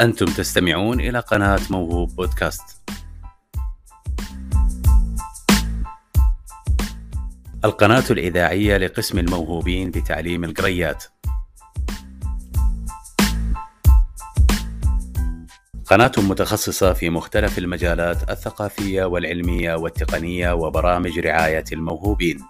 أنتم تستمعون إلى قناة موهوب بودكاست. القناة الإذاعية لقسم الموهوبين بتعليم القريات. قناة متخصصة في مختلف المجالات الثقافية والعلمية والتقنية وبرامج رعاية الموهوبين.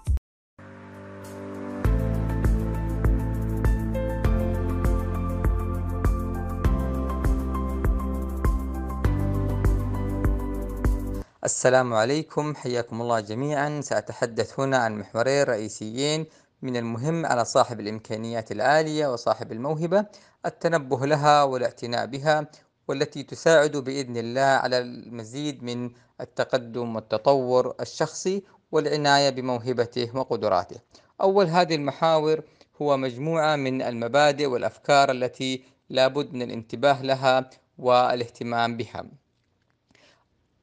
السلام عليكم حياكم الله جميعا. سأتحدث هنا عن محورين رئيسيين من المهم على صاحب الإمكانيات العالية وصاحب الموهبة التنبه لها والاعتناء بها والتي تساعد بإذن الله على المزيد من التقدم والتطور الشخصي والعناية بموهبته وقدراته. أول هذه المحاور هو مجموعة من المبادئ والأفكار التي لابد من الانتباه لها والاهتمام بها.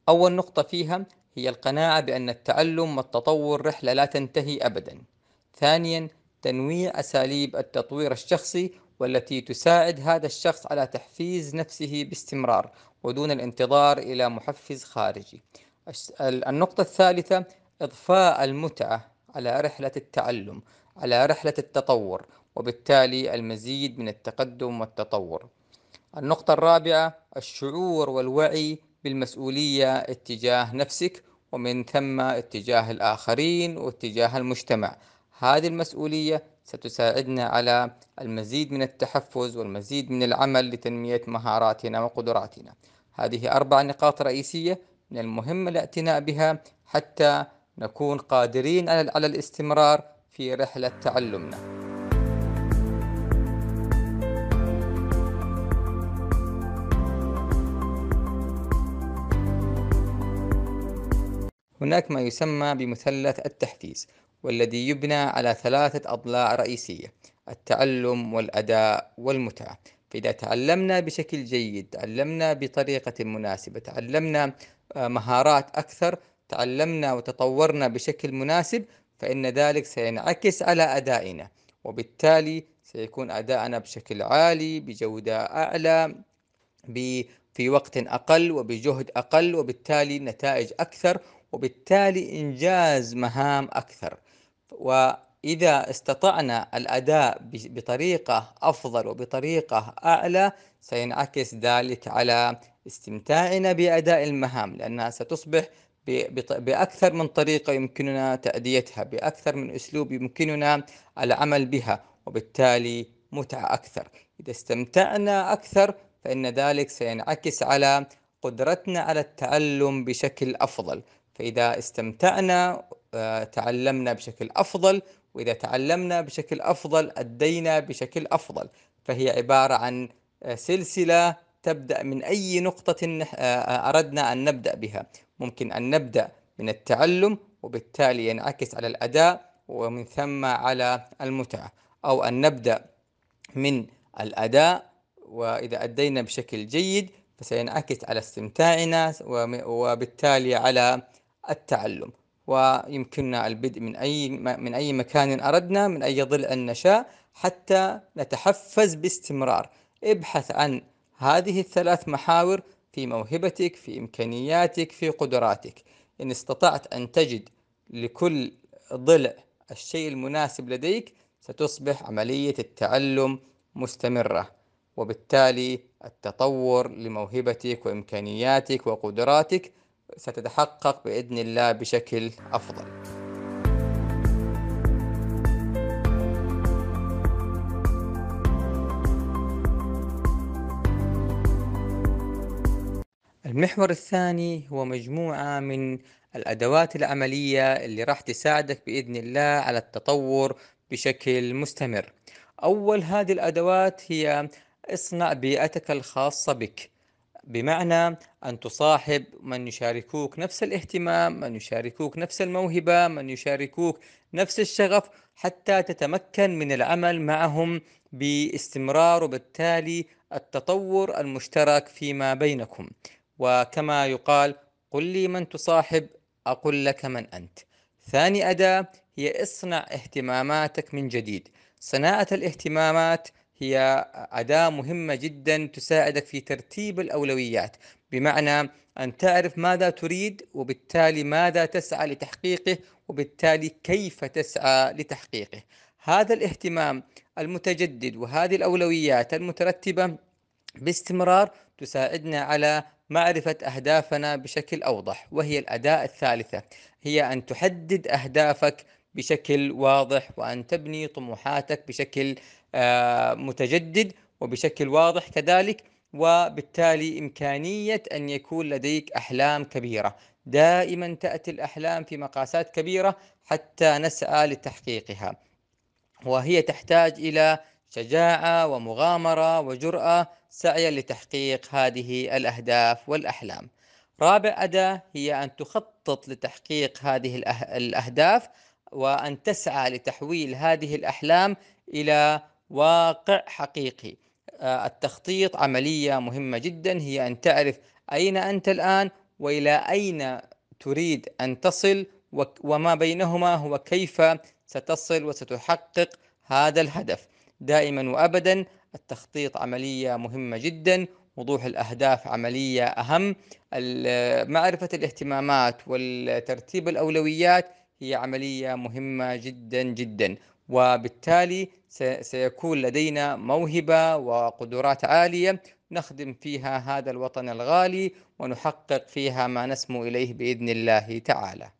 أول نقطة فيها هي القناعة بأن التعلم والتطور رحلة لا تنتهي أبدا. ثانيا تنويع أساليب التطوير الشخصي والتي تساعد هذا الشخص على تحفيز نفسه باستمرار ودون الانتظار إلى محفز خارجي. النقطة الثالثة إضفاء المتعة على رحلة التعلم على رحلة التطور وبالتالي المزيد من التقدم والتطور. النقطة الرابعة الشعور والوعي بالمسؤولية اتجاه نفسك ومن ثم اتجاه الآخرين واتجاه المجتمع. هذه المسؤولية ستساعدنا على المزيد من التحفز والمزيد من العمل لتنمية مهاراتنا وقدراتنا. هذه أربع نقاط رئيسية من المهم الاعتناء بها حتى نكون قادرين على الاستمرار في رحلة تعلمنا. هناك ما يسمى بمثلث التحفيز والذي يبنى على ثلاثة أضلاع رئيسية التعلم والأداء والمتعة. فإذا تعلمنا بشكل جيد تعلمنا بطريقة مناسبة تعلمنا آه، مهارات أكثر تعلمنا وتطورنا بشكل مناسب فإن ذلك سينعكس على أدائنا وبالتالي سيكون أداءنا بشكل عالي بجودة أعلى في وقت أقل وبجهد أقل وبالتالي نتائج أكثر وبالتالي إنجاز مهام أكثر. وإذا استطعنا الأداء بطريقة أفضل وبطريقة أعلى سينعكس ذلك على استمتاعنا بأداء المهام لأنها ستصبح بأكثر من طريقة يمكننا تأديتها بأكثر من أسلوب يمكننا العمل بها وبالتالي متعة أكثر. إذا استمتعنا أكثر فإن ذلك سينعكس على قدرتنا على التعلم بشكل أفضل. فإذا استمتعنا آه، تعلمنا بشكل أفضل وإذا تعلمنا بشكل أفضل أدينا بشكل أفضل. فهي عبارة عن آه، سلسلة تبدأ من أي نقطة آه، أردنا أن نبدأ بها. ممكن أن نبدأ من التعلم وبالتالي ينعكس على الأداء ومن ثم على المتعة. أو أن نبدأ من الأداء وإذا أدينا بشكل جيد فسينعكس على استمتاعنا وبالتالي على التعلم. ويمكننا البدء من أي من أي مكان أردنا من أي ضلع نشاء حتى نتحفز باستمرار. ابحث عن هذه الثلاث محاور في موهبتك في إمكانياتك في قدراتك. إن استطعت أن تجد لكل ضلع الشيء المناسب لديك ستصبح عملية التعلم مستمرة. وبالتالي التطور لموهبتك وإمكانياتك وقدراتك ستتحقق بإذن الله بشكل أفضل. المحور الثاني هو مجموعة من الأدوات العملية اللي راح تساعدك بإذن الله على التطور بشكل مستمر. أول هذه الأدوات هي اصنع بيئتك الخاصة بك. بمعنى أن تصاحب من يشاركوك نفس الاهتمام من يشاركوك نفس الموهبة من يشاركوك نفس الشغف حتى تتمكن من العمل معهم باستمرار وبالتالي التطور المشترك فيما بينكم. وكما يقال قل لي من تصاحب أقول لك من أنت. ثاني أداة هي اصنع اهتماماتك من جديد. صناعة الاهتمامات هي أداة مهمة جدا تساعدك في ترتيب الأولويات بمعنى أن تعرف ماذا تريد وبالتالي ماذا تسعى لتحقيقه وبالتالي كيف تسعى لتحقيقه. هذا الاهتمام المتجدد وهذه الأولويات المترتبة باستمرار تساعدنا على معرفة أهدافنا بشكل أوضح وهي الأداة الثالثة هي أن تحدد أهدافك بشكل واضح وأن تبني طموحاتك بشكل متجدد وبشكل واضح كذلك وبالتالي إمكانية أن يكون لديك أحلام كبيرة. دائما تأتي الأحلام في مقاسات كبيرة حتى نسعى لتحقيقها. وهي تحتاج إلى شجاعة ومغامرة وجرأة سعيا لتحقيق هذه الأهداف والأحلام. رابع أداة هي أن تخطط لتحقيق هذه الأهداف وأن تسعى لتحويل هذه الأحلام إلى واقع حقيقي. آه، التخطيط عملية مهمة جدا هي أن تعرف أين أنت الآن وإلى أين تريد أن تصل وما بينهما هو كيف ستصل وستحقق هذا الهدف. دائما وأبدا التخطيط عملية مهمة جدا وضوح الأهداف عملية أهم. معرفة الاهتمامات والترتيب الأولويات هي عملية مهمة جدا جدا. وبالتالي سيكون لدينا موهبة وقدرات عالية نخدم فيها هذا الوطن الغالي ونحقق فيها ما نسمو إليه بإذن الله تعالى.